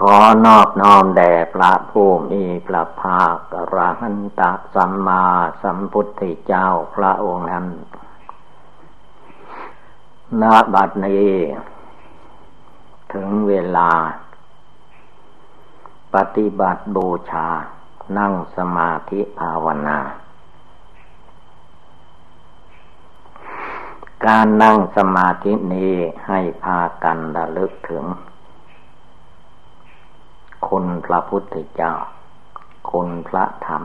ขอนอบน้อมแด่พระผู้มีพระภาคอรหันตสัมมาสัมพุทธเจ้าพระองค์นั้นณบัดนี้ ถึงเวลา ปฏิบัติบูชา นั่งสมาธิภาวนา การนั่งสมาธินี้ให้พากันระลึกถึง คุณพระพุทธเจ้า คุณพระธรรม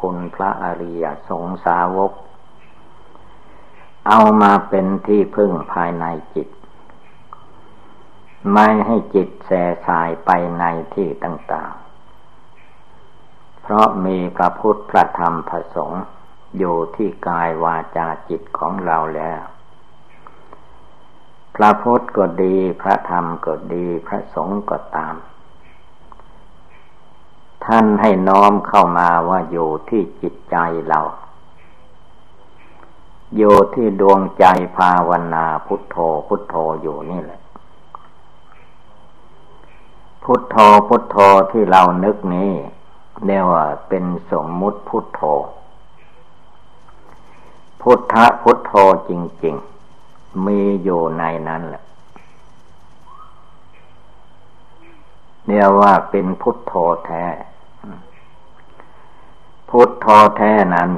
คุณพระอริยสงสาวก เอามาเป็นที่พึ่งภายในจิต ไม่ให้จิตแสสายไปในที่ต่างๆ เพราะมีพระพุทธพระธรรมพระสงฆ์อยู่ที่กายวาจาจิตของเราแล้ว พระพุทธก็ดี พระธรรมก็ดี พระสงฆ์ก็ตาม ท่านให้น้อมเข้ามาว่าอยู่ที่จิตใจเราอยู่ที่ดวงใจภาวนาพุทโธพุทโธอยู่นี่แหละ พุทโธพุทโธที่เรานึกนี้เรียกว่าเป็นสมมุติพุทโธ พุทธพุทโธจริง ๆ มีอยู่ในนั้นแหละเรียกว่าเป็นพุทโธแท้ พุทธแท้นั้น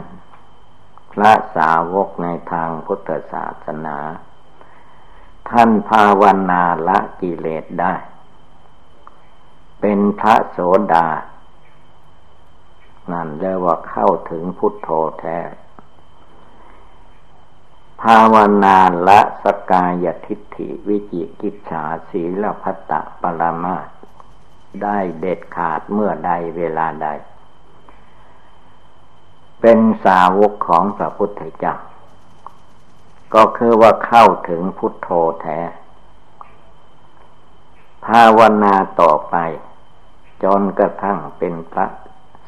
พระสาวกในทางพุทธศาสนา ท่านภาวนาละกิเลสได้ เป็นพระโสดา นั่นเรียกว่าเข้าถึงพุทโธแท้ ภาวนาละสกายทิฏฐิวิจิกิจฉาศีลพัตตปรมาได้เด็ดขาดเมื่อใดเวลาใด เป็นสาวกของพระพุทธเจ้า ก็คือว่าเข้าถึงพุทโธแท้ ภาวนาต่อไป จนกระทั่งเป็นพระ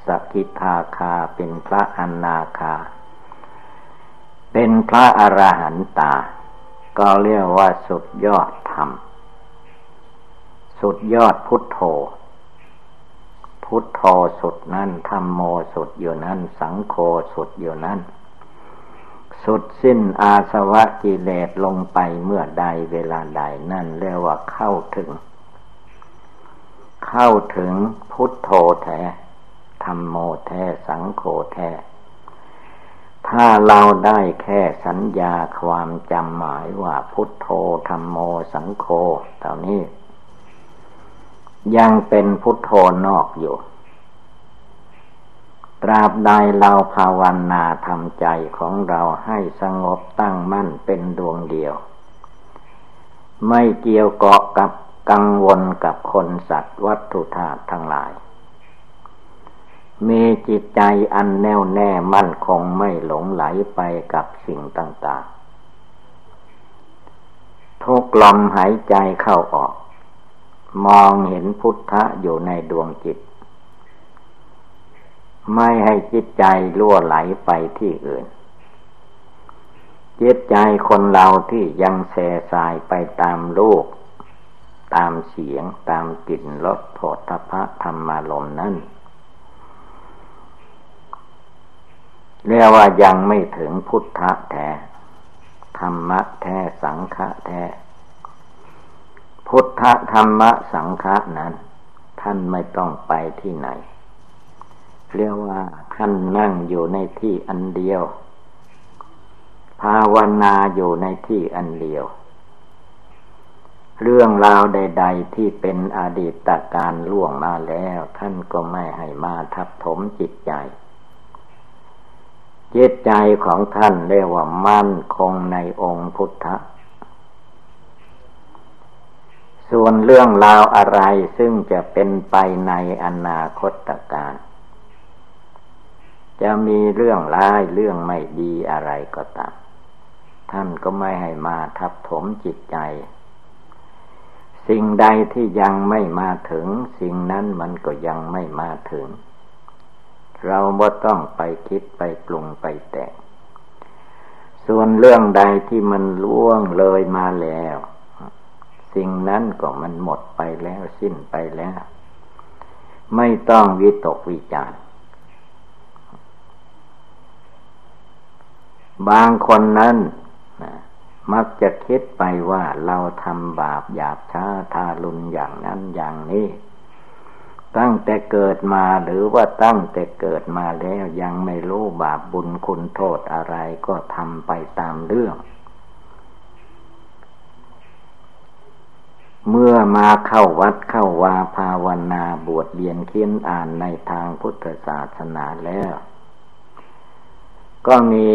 สกิทาคาเป็นพระอนาคา เป็นพระอรหันตา ก็เรียกว่าสุดยอดธรรม สุดยอดพุทโธ พุทโธสุดนั้นธรรมโมสุดอยู่นั้นสังโฆสุดอยู่นั้นสุดสิ้นอาสวะกิเลสลงไปเมื่อใดเวลาใดนั่นเรียกว่าเข้าถึง เข้าถึงพุทโธแท้ธรรมโมแท้สังโฆแท้ถ้าเราได้แค่สัญญาความจำหมายว่าพุทโธธรรมโมสังโฆเท่านี้ ยังเป็นพุทโธนอกอยู่ ตราบใดเราภาวนาทำใจของเราให้สงบตั้งมั่นเป็นดวงเดียว ไม่เกี่ยวเกาะกับกังวลกับคนสัตว์วัตถุธาตุทั้งหลาย มีจิตใจอันแน่วแน่มั่นคงไม่หลงไหลไปกับสิ่งต่าง ๆ ทุกลมหายใจเข้าออก มองเห็นพุทธะอยู่ในดวงจิต ไม่ให้จิตใจล่วไหลไปที่อื่น จิตใจคนเราที่ยังแสสายไปตามโลก ตามเสียงตามกลิ่นรสโผฏฐะธรรมารมนั้นเรียกว่ายังไม่ถึงพุทธะแท้ธรรมะแท้สังฆะแท้ พุทธธรรมะสังฆะนั้น ท่านไม่ต้องไปที่ไหน เรียกว่าท่านนั่งอยู่ในที่อันเดียว ภาวนาอยู่ในที่อันเดียว เรื่องราวใด ๆ ที่เป็นอดีตการล่วงมาแล้ว ท่านก็ไม่ให้มาทับถมจิตใจจิตใจของท่านเรียกว่ามั่นคงในองค์พุทธ ส่วนเรื่องราวอะไรซึ่งจะเป็นไปในอนาคตการ จะมีเรื่องร้ายเรื่องไม่ดีอะไรก็ตาม ท่านก็ไม่ให้มาทับถมจิตใจ สิ่งใดที่ยังไม่มาถึง สิ่งนั้นมันก็ยังไม่มาถึง เราบ่ต้องไปคิดไปปรุงไปแต่งส่วนเรื่องใดที่มันล่วงเลยมาแล้ว สิ่งนั้นก็มันหมดไปแล้วสิ้นไปแล้ว ไม่ต้องวิตกวิจารณ์บางคนนั้นมักจะคิดไปว่าเราทำบาปหยาบช้าทารุณอย่างนั้นอย่างนี้ ตั้งแต่เกิดมาหรือว่าตั้งแต่เกิดมาแล้วยังไม่รู้บาปบุญคุณโทษอะไรก็ทำไปตามเรื่อง เมื่อมาเข้าวัดเข้าวาภาวนาบวชเรียนเขียนอ่านในทางพุทธศาสนาแล้ว ก็มี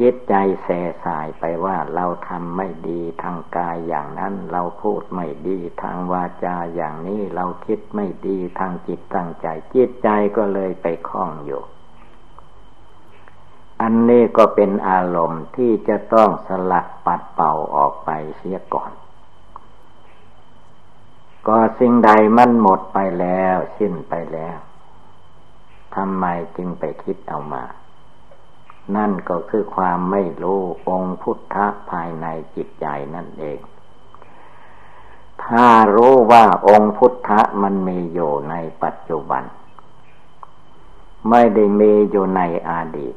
จิตใจแส่สายไปว่าเราทำไม่ดีทางกายอย่างนั้น เราพูดไม่ดีทางวาจาอย่างนี้เราคิดไม่ดีทางจิตทางใจ จิตใจก็เลยไปคล้องอยู่ อันนี้ก็เป็นอารมณ์ที่จะต้องสลัดปัดเป่าออกไปเสียก่อน ก็สิ่งใดมันหมดไปแล้วสิ้นไปแล้วทำไมจึงไปคิดเอามา นั่นก็คือความไม่รู้องค์พุทธะภายในจิตใจนั่นเอง ถ้ารู้ว่าองค์พุทธะมันมีอยู่ในปัจจุบัน ไม่ได้มีอยู่ในอดีต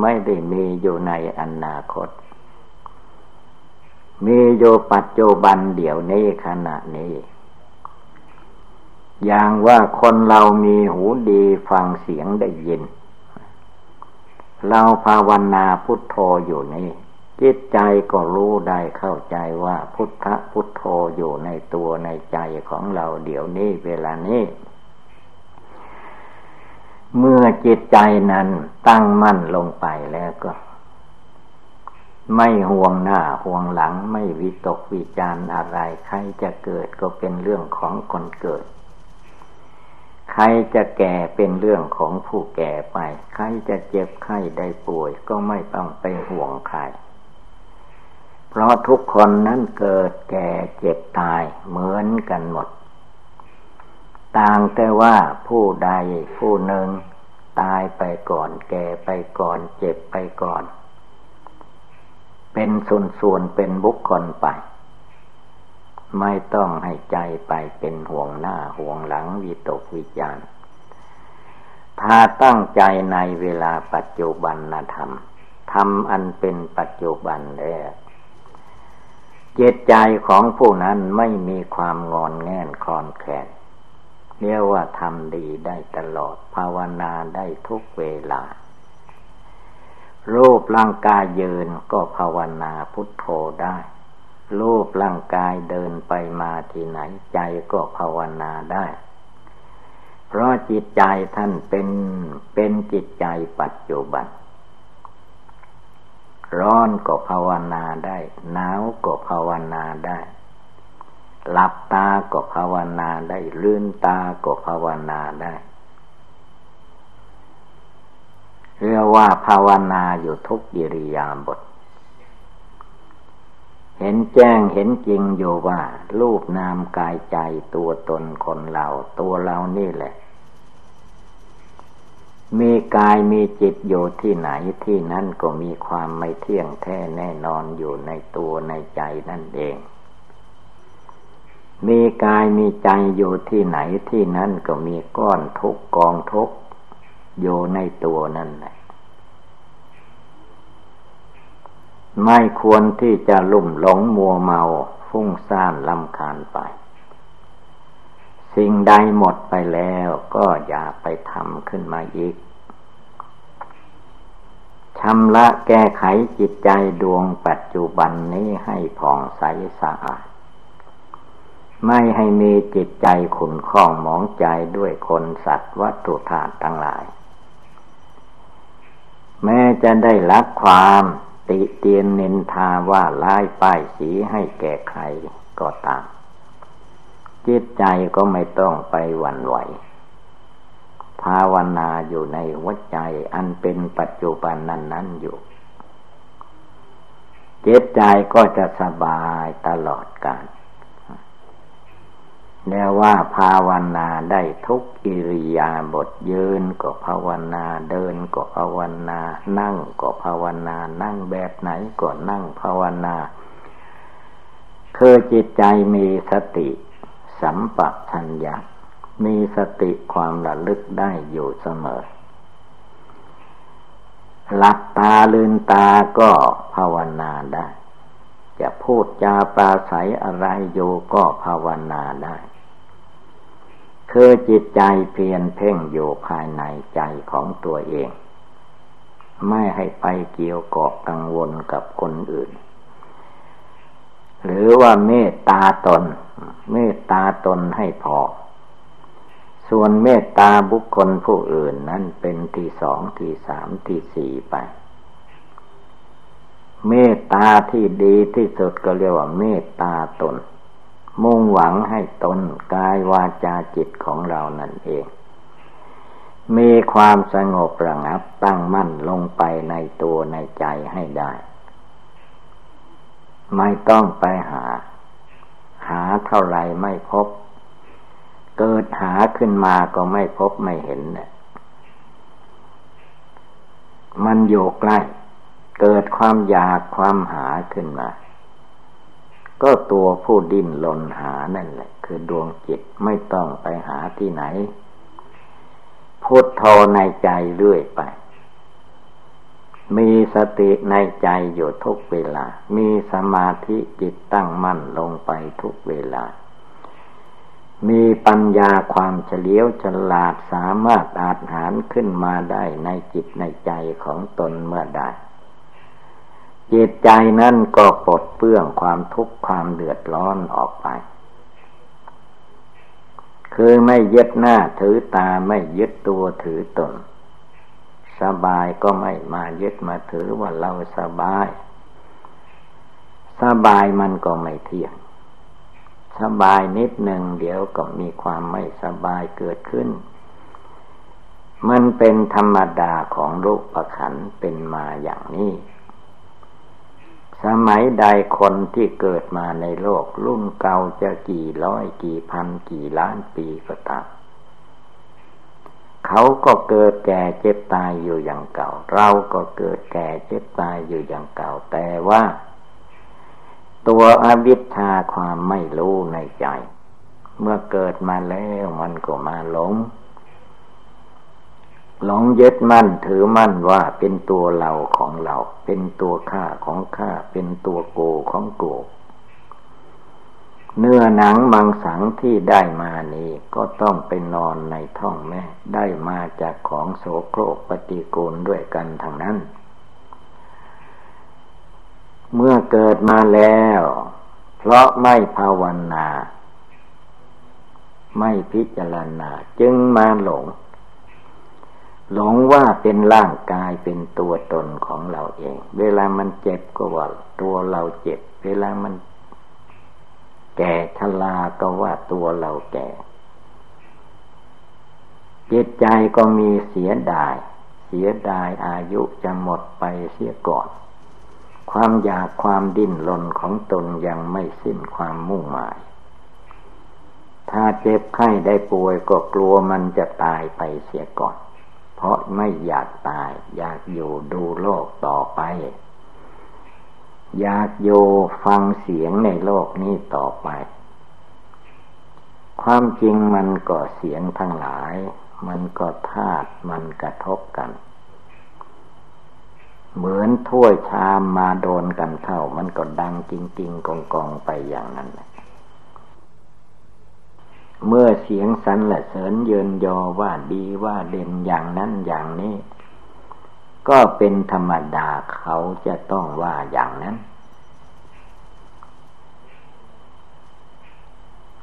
ไม่ได้มีอยู่ในอนาคต มีอยู่ปัจจุบันเดี๋ยวนี้ขณะนี้ อย่างว่าคนเรามีหูดีฟังเสียงได้ยิน เราภาวนาพุทโธอยู่นี่จิตใจก็รู้ได้เข้าใจว่าพุทธพุทโธอยู่ในตัวในใจของเราเดี๋ยวนี้เวลานี้ เมื่อจิตใจนั้นตั้งมั่นลงไปแล้วก็ ไม่ห่วงหน้าห่วงหลังไม่วิตกวิจารอะไร ใครจะเกิดก็เป็นเรื่องของคนเกิด ใครจะแก่เป็นเรื่องของผู้แก่ไป ใครจะเจ็บไข้ได้ป่วย ก็ไม่ต้องไปห่วงใคร เพราะทุกคนนั้นเกิดแก่เจ็บตายเหมือนกันหมด ต่างแต่ว่าผู้ใดผู้หนึ่งตายไปก่อน แก่ไปก่อน เจ็บไปก่อน เป็นส่วนๆเป็นบุคคลไป ไม่ต้องให้ใจไปเป็นห่วงหน้าห่วงหลังวิตกวิจารถ้าตั้งใจในเวลาปัจจุบันนธรรมทำอันเป็นปัจจุบันแล้วเจตใจของผู้นั้นไม่มีความงอนแง่นคลอนแคลนเรียกว่าทำดีได้ตลอดภาวนาได้ทุกเวลา รูปร่างกายยืนก็ภาวนาพุทโธได้ รูปร่างกายเดินไปมาที่ไหน ใจก็ภาวนาได้ เพราะจิตใจท่านเป็นเป็นจิตใจปัจจุบัน ร้อนก็ภาวนาได้ หนาวก็ภาวนาได้ หลับตาก็ภาวนาได้ ลืนตาก็ภาวนาได้เรียกว่าภาวนาอยู่ทุกยิริยาบท เห็นแจ้งเห็นจริงอยู่ว่า รูปนามกายใจตัวตนคนเรา ตัวเรานี่แหละ มีกายมีจิตอยู่ที่ไหนที่นั่นก็มีความไม่เที่ยงแท้แน่นอนอยู่ในตัวในใจนั่นเองมีกายมีใจอยู่ที่ไหนที่นั่นก็มีก้อนทุกกองทุกอยู่ในตัวนั่นแหละ ไม่ควรที่จะลุ่มหลงมัวเมาฟุ้งซ่านลำคาญไป สิ่งใดหมดไปแล้วก็อย่าไปทำขึ้นมาอีกชำระแก้ไขจิตใจดวงปัจจุบันนี้ให้ผ่องใสสะอาด ไม่ให้มีจิตใจขุนข้องหมองใจด้วยคนสัตว์วัตถุธาตุทั้งหลาย แม้จะได้รับความ ติเตียนนินทาว่าร้ายป้ายสีให้แก่ใครก็ตาม จิตใจก็ไม่ต้องไปหวั่นไหว ภาวนาอยู่ในหัวใจอันเป็นปัจจุบันนั้นนั้นอยู่ จิตใจก็จะสบายตลอดกาล แน่ว่าภาวนาได้ทุกอิริยาบถยืนก็ภาวนาเดินก็ภาวนานั่งก็ภาวนานั่งแบบไหนก็นั่งภาวนาคือจิตใจมีสติสัมปชัญญะมีสติความระลึกได้อยู่เสมอหลับตาลืนตาก็ภาวนาได้ จะพูดจาปราศัยอะไรอยู่ก็ภาวนาได้ คือจิตใจเพียนเพ่งอยู่ภายในใจของตัวเอง ไม่ให้ไปเกี่ยวเกาะกังวลกับคนอื่น หรือว่าเมตตาตน เมตตาตนให้พอ ส่วนเมตตาบุคคลผู้อื่นนั้นเป็นที่สองที่สามที่สี่ไป เมตตาที่ดีที่สุดก็เรียกว่าเมตตาตน มุ่งหวังให้ตนกายวาจาจิตของเรานั่นเอง มีความสงบระงับตั้งมั่นลงไปในตัวในใจให้ได้ ไม่ต้องไปหา หาเท่าไรไม่พบ เกิดหาขึ้นมาก็ไม่พบไม่เห็นเนี่ยมันอยู่ใกล้เกิดความอยากความหาขึ้นมา ก็ตัวผู้ดิ้นหลนหานั่นแหละ คือดวงจิตไม่ต้องไปหาที่ไหนพุทโธในใจเรื่อยไป มีสติในใจอยู่ทุกเวลา มีสมาธิจิตตั้งมั่นลงไปทุกเวลา มีปัญญาความเฉลียวฉลาดสามารถอาจหารขึ้นมาได้ในจิตในใจของตนเมื่อใด จิตใจนั่นก็ปลดเปื้องความทุกข์ความเดือดร้อนออกไป คือไม่ยึดหน้าถือตาไม่ยึดตัวถือตน สบายก็ไม่มายึดมาถือว่าเราสบาย สบายมันก็ไม่เที่ยง สบายนิดหนึ่งเดี๋ยวก็มีความไม่สบายเกิดขึ้นมันเป็นธรรมดาของโลกประขันเป็นมาอย่างนี้ สมัยใดคนที่เกิดมาในโลก รุ่นเก่าจะกี่ร้อยกี่พันกี่ล้านปีก็ตามเขาก็เกิดแก่เจ็บตายอยู่อย่างเก่า เราก็เกิดแก่เจ็บตายอยู่อย่างเก่า แต่ว่า ตัวอวิชชาความไม่รู้ในใจ เมื่อเกิดมาแล้วมันก็มาหลง หลงยึดมั่นถือมั่นว่าเป็นตัวเราของเรา เป็นตัวข้าของข้าเป็นตัวโกของโก เนื้อหนังมังสังที่ได้มานี้ก็ต้องไปนอนในท้องแม่ ได้มาจากของโสโครกปฏิกูลด้วยกันทางนั้น เมื่อเกิดมาแล้ว เพราะไม่ภาวนา ไม่พิจารณาจึงมาหลง หลงว่าเป็นร่างกายเป็นตัวตนของเราเอง เวลามันเจ็บก็ว่าตัวเราเจ็บ เวลามัน แก่ชราก็ว่าตัวเราแก่จิตใจก็มีเสียดาย เสียดายอายุจะหมดไปเสียก่อน ความอยากความดิ้นรนของตนยังไม่สิ้นความมุ่งหมาย ถ้าเจ็บไข้ได้ป่วยก็กลัวมันจะตายไปเสียก่อน เพราะไม่อยากตาย อยากอยู่ดูโลกต่อไป อยากอยู่ฟังเสียงในโลกนี้ต่อไป ความจริงมันก็เสียงทั้งหลาย มันก็ธาตุมันกระทบกัน เหมือนถ้วยชามมาโดนกันเข้ามันก็ดังจริง ๆกองๆไปอย่างนั้นแหละ เมื่อเสียงสรรเสริญเยินยอว่าดีว่าเด่นอย่างนั้นอย่างนี้ ก็เป็นธรรมดาเขาจะต้องว่าอย่างนั้น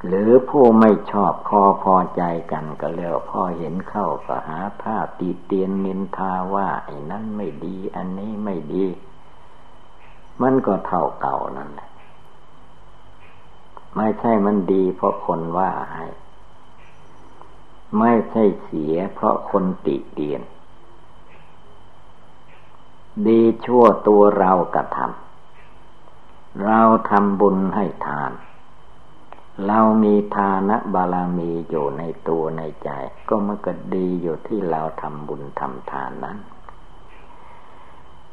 หรือผู้ไม่ชอบคอพอใจกันก็แล้วพอเห็นเข้าก็หาภาพตีเตียนนินทาว่าไอ้นั้นไม่ดี อันนี้ไม่ดี มันก็เท่าเก่านั่นแหละ ไม่ใช่มันดีเพราะคนว่าให้ ไม่ใช่เสียเพราะคนติเตียน ดีชั่วตัวเรากระทำเราทำบุญให้ทาน เรามีทานะบารมีอยู่ในตัวในใจ ก็มันก็ดีอยู่ที่เราทำบุญทำทานนั้น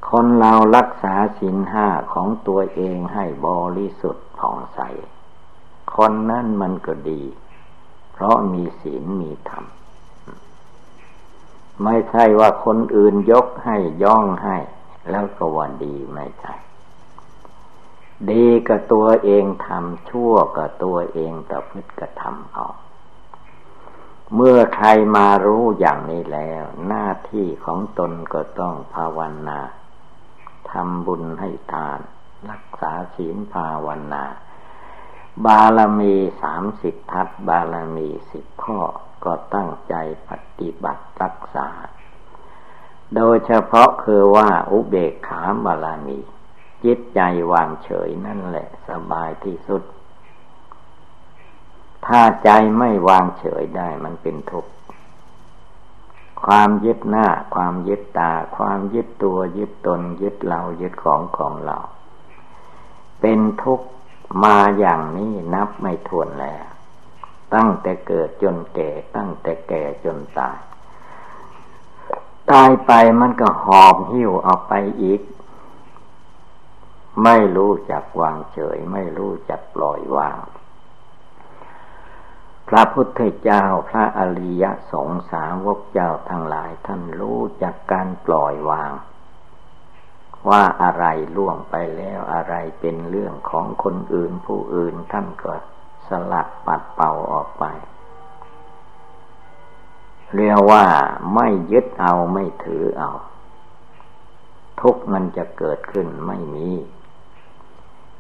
คนเรารักษาศีลห้าของตัวเองให้บริสุทธิ์ผ่องใส คนนั้นมันก็ดี เพราะมีศีลมีธรรม ไม่ใช่ว่าคนอื่นยกให้ย่องให้ แล้วก็ว่าดีไม่ใช่ดีกับตัวเองทำชั่วกับตัวเองแต่พฤติกระทำเอา เมื่อใครมารู้อย่างนี้แล้ว หน้าที่ของตนก็ต้องภาวนาทำบุญให้ทาน รักษาศีลภาวนา บารมีสามสิบทัศบารมีสิบข้อ ก็ตั้งใจปฏิบัติรักษา โดยเฉพาะคือว่าอุเบกขาบาลามี จิตใจวางเฉยนั่นแหละสบายที่สุด ถ้าใจไม่วางเฉยได้มันเป็นทุกข์ความยึดหน้า ความยึดตา ความยึดตัวยึดตน ยึดเรายึดของของเรา เป็นทุกข์ มาอย่างนี้นับไม่ถ้วนแล้ว ตั้งแต่เกิดจนแก่ ตั้งแต่แก่จนตาย ตายไปมันก็หอบหิ้วเอาไปอีก ไม่รู้จักวางเฉย ไม่รู้จักปล่อยวาง พระพุทธเจ้าพระอริยสงสาวกเจ้าทั้งหลายท่านรู้จักการปล่อยวาง ว่าอะไรล่วงไปแล้วอะไรเป็นเรื่องของคนอื่นผู้อื่นท่านก็สลัดปัดเป่าออกไป เรียกว่าไม่ยึดเอาไม่ถือเอา ทุกมันจะเกิดขึ้นไม่มี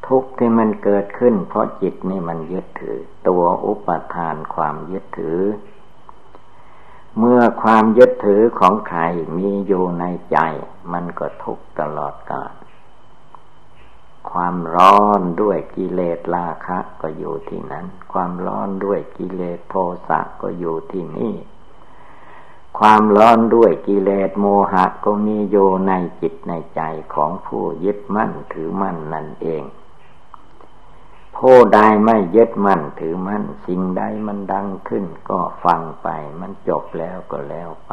ทุกที่มันเกิดขึ้น เพราะจิตนี่มันยึดถือ ตัวอุปทานความยึดถือ เมื่อความยึดถือของใครมีอยู่ในใจ มันก็ทุกตลอดกาลความร้อนด้วยกิเลสราคะก็อยู่ที่นั้น ความร้อนด้วยกิเลสโทสะก็อยู่ที่นี่ ความร้อนด้วยกิเลสโมหะก็มีอยู่ในจิตในใจของผู้ยึดมั่นถือมั่นนั่นเอง ผู้ใดไม่ยึดมั่นถือมั่นสิ่งใดมันดังขึ้น ก็ฟังไป มันจบแล้วก็แล้วไป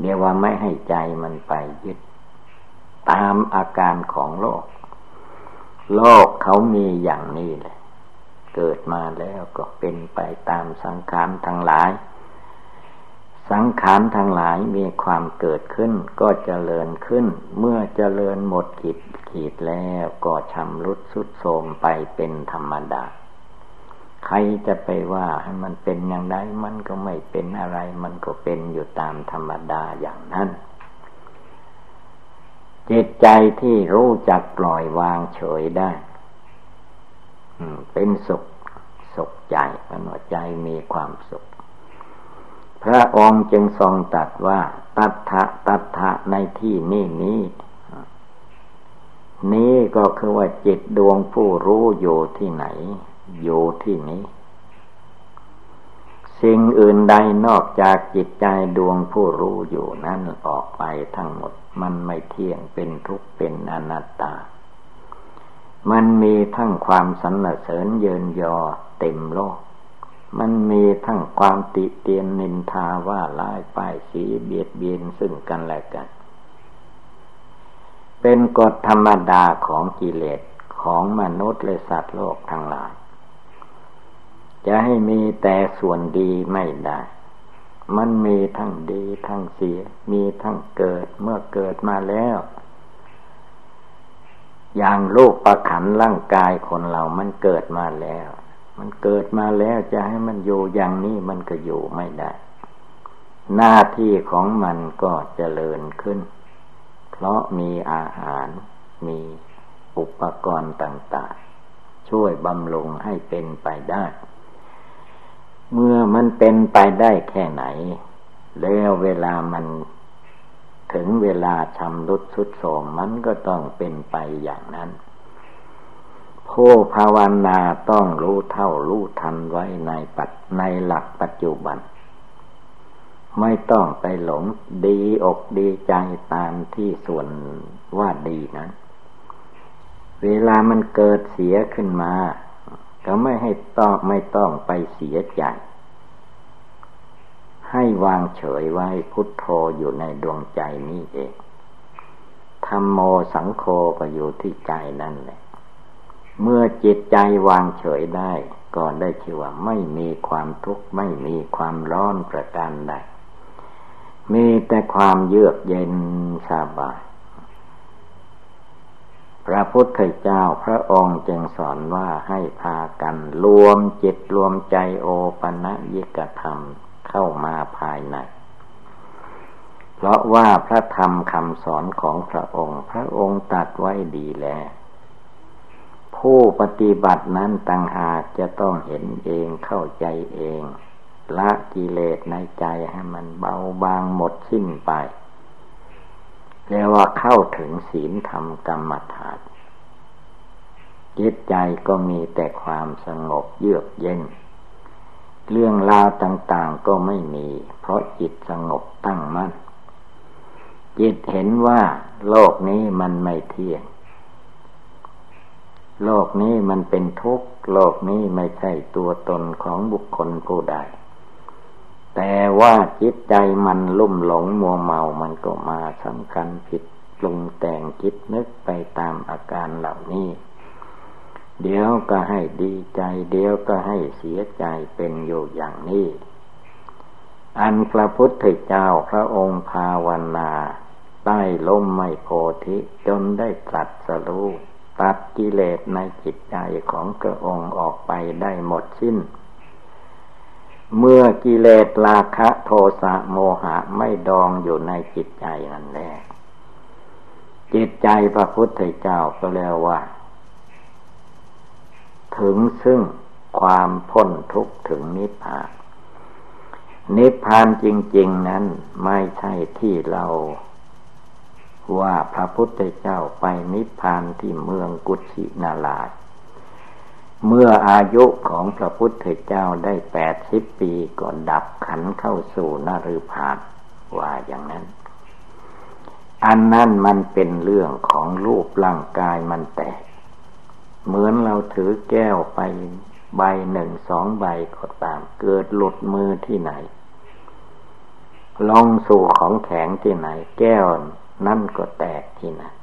เรียกว่าไม่ให้ใจมันไปยึด ตามอาการของโลก โลกเขามีอย่างนี้แหละ เกิดมาแล้วก็เป็นไปตามสังขารทั้งหลาย สังขารทั้งหลายมีความเกิดขึ้น ก็เจริญขึ้น เมื่อเจริญหมดขีดขีดแล้วก็ชำรุดสุดโทมไปเป็นธรรมดา ใครจะไปว่าให้มันเป็นอย่างไรมันก็ไม่เป็นอะไร มันก็เป็นอยู่ตามธรรมดาอย่างนั้นจิตใจที่รู้จักปล่อยวางเฉยได้เป็นสุขสุขใจพระใจมีความสุข พระองค์จึงทรงตัดว่า ตัทธะตัทธะในที่นี้นี้นี้ก็คือว่าจิตดวงผู้รู้อยู่ที่ไหน อยู่ที่นี้ สิ่งอื่นใดนอกจากจิตใจดวงผู้รู้อยู่นั้นออกไปทั้งหมด มันไม่เที่ยงเป็นทุกข์เป็นอนัตตา มันมีทั้งความสรรเสริญเยินยอเต็มโลก มันมีทั้งความติเตียนนินทาว่าลายป้ายสีเบียดเบียนซึ่งกันและกัน เป็นกฎธรรมดาของกิเลสของมนุษย์และสัตว์โลกทั้งหลาย จะให้มีแต่ส่วนดีไม่ได้ มันมีทั้งดีทั้งเสีย มีทั้งเกิดเมื่อเกิดมาแล้ว อย่างลูกประขันร่างกายคนเรามันเกิดมาแล้ว มันเกิดมาแล้วจะให้มันอยู่อย่างนี้มันก็อยู่ไม่ได้ หน้าที่ของมันก็เจริญขึ้น เพราะมีอาหารมีอุปกรณ์ต่างๆ ช่วยบำรุงให้เป็นไปได้ เมื่อมันเป็นไปได้แค่ไหน แล้วเวลามันถึงเวลาชำรุดสุดโทมมันก็ต้องเป็นไปอย่างนั้น ผู้ภาวนาต้องรู้เท่ารู้ทันไว้ในปัจในหลักปัจจุบัน ไม่ต้องไปหลงดีอกดีใจตามที่ส่วนว่าดีนะเวลามันเกิดเสียขึ้นมา ก็ไม่ให้ต้องไม่ต้องไปเสียใจ ให้วางเฉยไว้พุทโธอยู่ในดวงใจนี้เองธรรมโมสังโฆก็อยู่ที่ใจนั่นแหละ เมื่อจิตใจวางเฉยได้ ก็ได้ชื่อว่าไม่มีความทุกข์ไม่มีความร้อนประการใดมีแต่ความเยือกเย็นสบาย พระพุทธเจ้าพระองค์จึงสอนว่าให้พากันรวมจิตรวมใจโอปัญญิกธรรมเข้ามาภายใน เพราะว่าพระธรรมคำสอนของพระองค์ พระองค์ตัดไว้ดีแล้ว ผู้ปฏิบัตินั้นต่างหากจะต้องเห็นเองเข้าใจเอง ละกิเลสในใจให้มันเบาบางหมดสิ้นไปเรียกว่าเข้าถึงศีลธรรมกรรมฐานจิตใจก็มีแต่ความสงบเยือกเย็น เรื่องราวต่างๆก็ไม่มี เพราะจิตสงบตั้งมั่นจิตเห็นว่าโลกนี้มันไม่เที่ยง โลกนี้มันเป็นทุกข์ โลกนี้ไม่ใช่ตัวตนของบุคคลผู้ใด แต่ว่าจิตใจมันลุ่มหลงมัวเมามันก็มาสำคัญผิดปรุงแต่งคิดนึกไปตามอาการเหล่านี้ เดี๋ยวก็ให้ดีใจ เดี๋ยวก็ให้เสียใจเป็นอยู่อย่างนี้ อันพระพุทธเจ้าพระองค์ภาวนาใต้ลมไม่โพธิจนได้ตรัสรู้ ตัดกิเลสในจิตใจของพระองค์ออกไปได้หมดสิ้น เมื่อกิเลสราคะโทสะโมหะไม่ดองอยู่ในจิตใจนั่นแหละจิตใจพระพุทธเจ้าก็แล้วว่า ถึงซึ่งความพ้นทุกข์ถึงนิพพาน นิพพานจริง ๆนั้นไม่ใช่ที่เรา ว่าพระพุทธเจ้าไปนิพพานที่เมืองกุชินาลาย เมื่ออายุของพระพุทธเจ้าได้แปดสิบปีก็ดับขันเข้าสู่นฤพานว่าอย่างนั้น อันนั้นมันเป็นเรื่องของรูปร่างกายมันแตก เหมือนเราถือแก้วไปใบหนึ่งสองใบก็ตาม เกิดหลุดมือที่ไหนลองสู่ของแข็งที่ไหน แก้ว นั่นก็แตกที่นั่น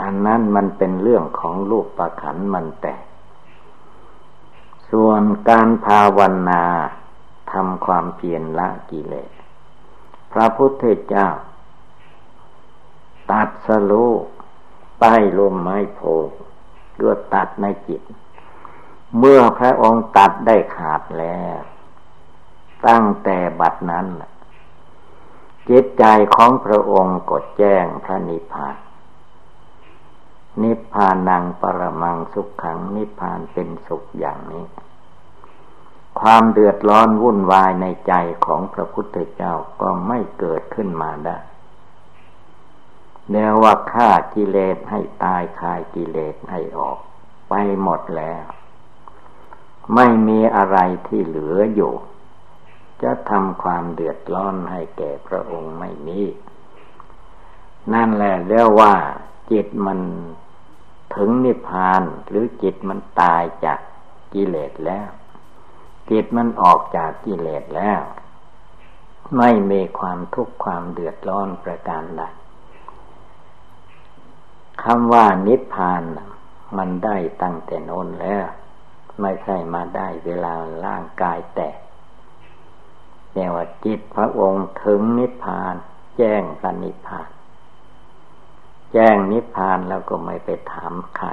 อันนั้นมันเป็นเรื่องของรูปประขันมันแตก ส่วนการภาวนาทำความเพียรละกิเลส พระพุทธเจ้า ตัดสลูใต้ลมไม้โพด้วยตัดในจิต เมื่อพระองค์ตัดได้ขาดแล้ว ตั้งแต่บัดนั้น จิตใจของพระองค์กดแจ้งพระนิพพาน นิพพานังปรมังสุขขังนิพพานเป็นสุขอย่างนี้ ความเดือดร้อนวุ่นวายในใจของพระพุทธเจ้าก็ไม่เกิดขึ้นมาได้แนวว่าฆ่ากิเลสให้ตายคายกิเลสให้ออก ไปหมดแล้ว ไม่มีอะไรที่เหลืออยู่ จะทำความเดือดร้อนให้แก่พระองค์ไม่มีนั่นแหละเรียกว่า จิตมันถึงนิพพานหรือจิตมันตายจากกิเลสแล้ว จิตมันออกจากกิเลสแล้ว ไม่มีความทุกข์ความเดือดร้อนประการใดคำว่านิพพานมันได้ตั้งแต่นนแล้ว ไม่ใช่มาได้เวลาร่างกายแตก เรียกว่าจิตพระองค์ถึงนิพพาน แจ้งพระนิพพาน แจ้งนิพพานแล้วก็ไม่ไปถามใคร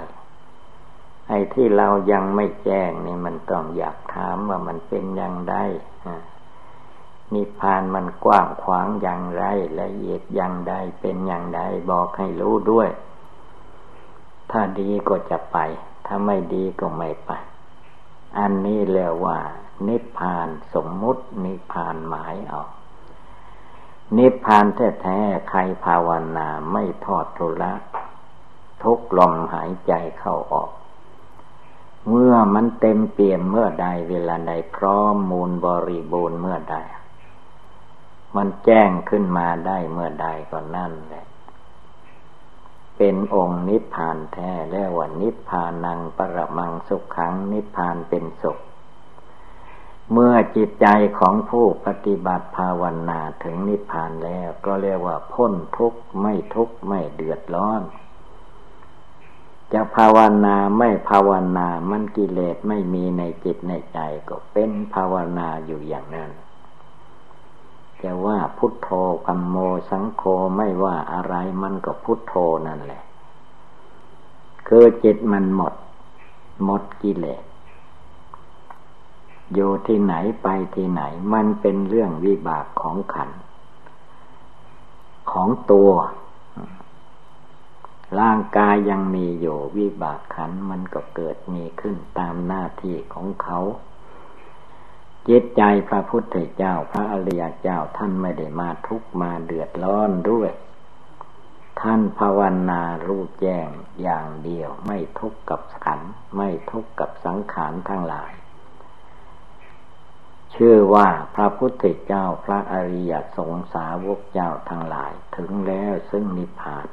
ไอ้ที่เรายังไม่แจ้งนี่มันต้องอยากถามว่ามันเป็นอย่างไรนิพพานมันกว้างขวางอย่างไรละเอียดอย่างใดเป็นอย่างใดบอกให้รู้ด้วย ถ้าดีก็จะไป ถ้าไม่ดีก็ไม่ไป อันนี้เรียกว่า นิพพานสมมุตินิพพานหมายเอานิพพานแท้ๆใครภาวนาไม่ทอดทุละทุกลมหายใจเข้าออก เมื่อมันเต็มเปี่ยมเมื่อใดเวลาใดพร้อมมูลบริบูรณ์เมื่อใด มันแจ้งขึ้นมาได้เมื่อใดก็นั่นแหละ เป็นองค์นิพพานแท้แล้วว่านิพพานังปรมังสุขขังนิพพานเป็นสุข เมื่อจิตใจของผู้ปฏิบัติภาวนาถึงนิพพานแล้วก็เรียกว่าพ้นทุกข์ไม่ทุกข์ไม่เดือดร้อนจะภาวนาไม่ภาวนามันกิเลสไม่มีในจิตในใจก็เป็นภาวนาอยู่อย่างนั้น จะว่าพุทโธกัมโมสังโฆไม่ว่าอะไรมันก็พุทโธนั่นแหละ คือจิตมันหมด หมดกิเลสอยู่ที่ไหนไปที่ไหน มันเป็นเรื่องวิบากของขัน ของตัว ร่างกายยังมีอยู่วิบากขันมันก็เกิดมีขึ้นตามหน้าที่ของเขา จิตใจพระพุทธเจ้าพระอริยเจ้าท่านไม่ได้มาทุกมาเดือดร้อนด้วย ท่านภาวนารู้แจ้งอย่างเดียว ไม่ทุกข์กับขันไม่ทุกข์กับสังขารทั้งหลายชื่อว่าพระพุทธเจ้าพระอริยสงสาวกเจ้าทั้งหลาย ถึงแล้วซึ่งนิพพาน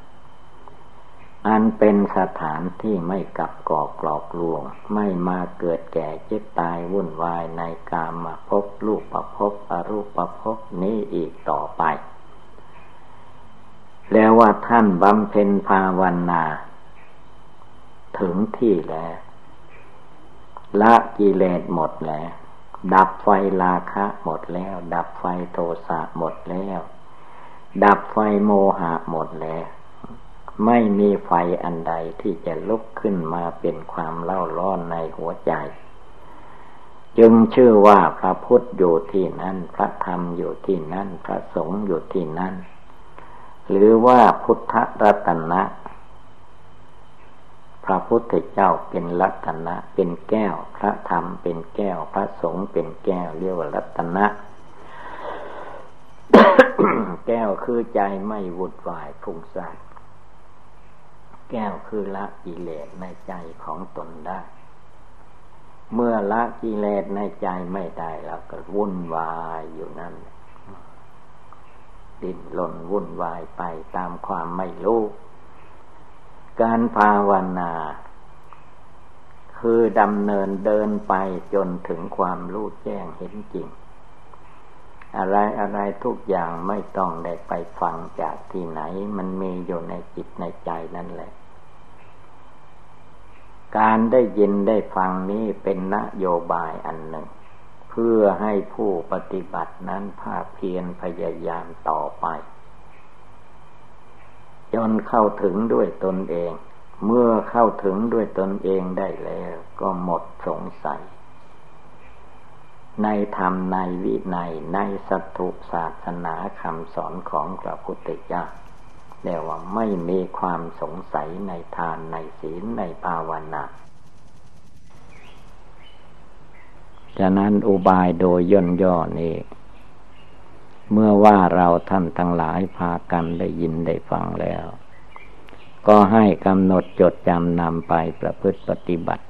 อันเป็นสถานที่ไม่กลับกอกหลอกลวง ไม่มาเกิดแก่เจ็บตายวุ่นวายในกามาพบรูปประพบอรูปประพบนี้อีกต่อไป แล้วว่าท่านบำเพ็ญภาวนา ถึงที่แล้ว ละกิเลสหมดแล้ว ดับไฟราคะหมดแล้ว ดับไฟโทสะหมดแล้ว ดับไฟโมหะหมดแล้ว ไม่มีไฟอันใดที่จะลุกขึ้นมาเป็นความเล่าร้อนในหัวใจ จึงชื่อว่าพระพุทธอยู่ที่นั่น พระธรรมอยู่ที่นั่น พระสงฆ์อยู่ที่นั่น หรือว่าพุทธรัตนะ พระพุทธเจ้าเป็นรัตนะเป็นแก้ว พระธรรมเป็นแก้ว พระสงฆ์เป็นแก้วเรียกว่ารัตนะแก้วคือใจไม่วุ่นวายพุ่งซ่าน แก้วคือละกิเลสในใจของตนได้ เมื่อละกิเลสในใจไม่ได้แล้วก็วุ่นวายอยู่นั่น ดิ้นรนวุ่นวายไปตามความไม่รู้ การภาวนา คือดำเนินเดินไปจนถึงความรู้แจ้งเห็นจริงอะไรอะไรทุกอย่างไม่ต้องได้ไปฟังจากที่ไหน มันมีอยู่ในจิตในใจนั่นแหละ การได้ยินได้ฟังนี้เป็นนโยบายอันหนึ่ง เพื่อให้ผู้ปฏิบัตินั้นภาคเพียรพยายามต่อไป จนเข้าถึงด้วยตนเอง เมื่อเข้าถึงด้วยตนเองได้แล้ว ก็หมดสงสัย ในธรรมในวินัยในสัตถุศาสนาคำสอนของพระพุทธเจ้า เรียกว่าไม่มีความสงสัยในทานในศีลในภาวนาฉะนั้นอุบายโดยย่นย่อนี่เมื่อว่าเราท่านทั้งหลายพากันได้ยินได้ฟังแล้ว ก็ให้กำหนดจดจำนำไปประพฤติปฏิบัติ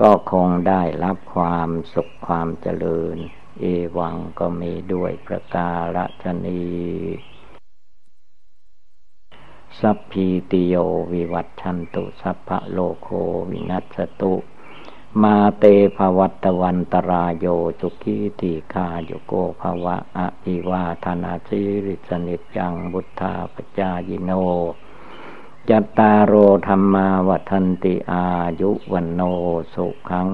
ก็คงได้รับความสุขความเจริญ เอวังก็มีด้วยประกาศนี สัพพีติโยวิวัตชันตุ สัพพะโลโควินัสตุ มาเตภวัตวันตรายโยจุกิติคาโยโกภวะอภิวาธนาสิริสนิจังบุทธาปจายโนจัตตารโอธรรมาวัฒนติอายุวันโนสุขัง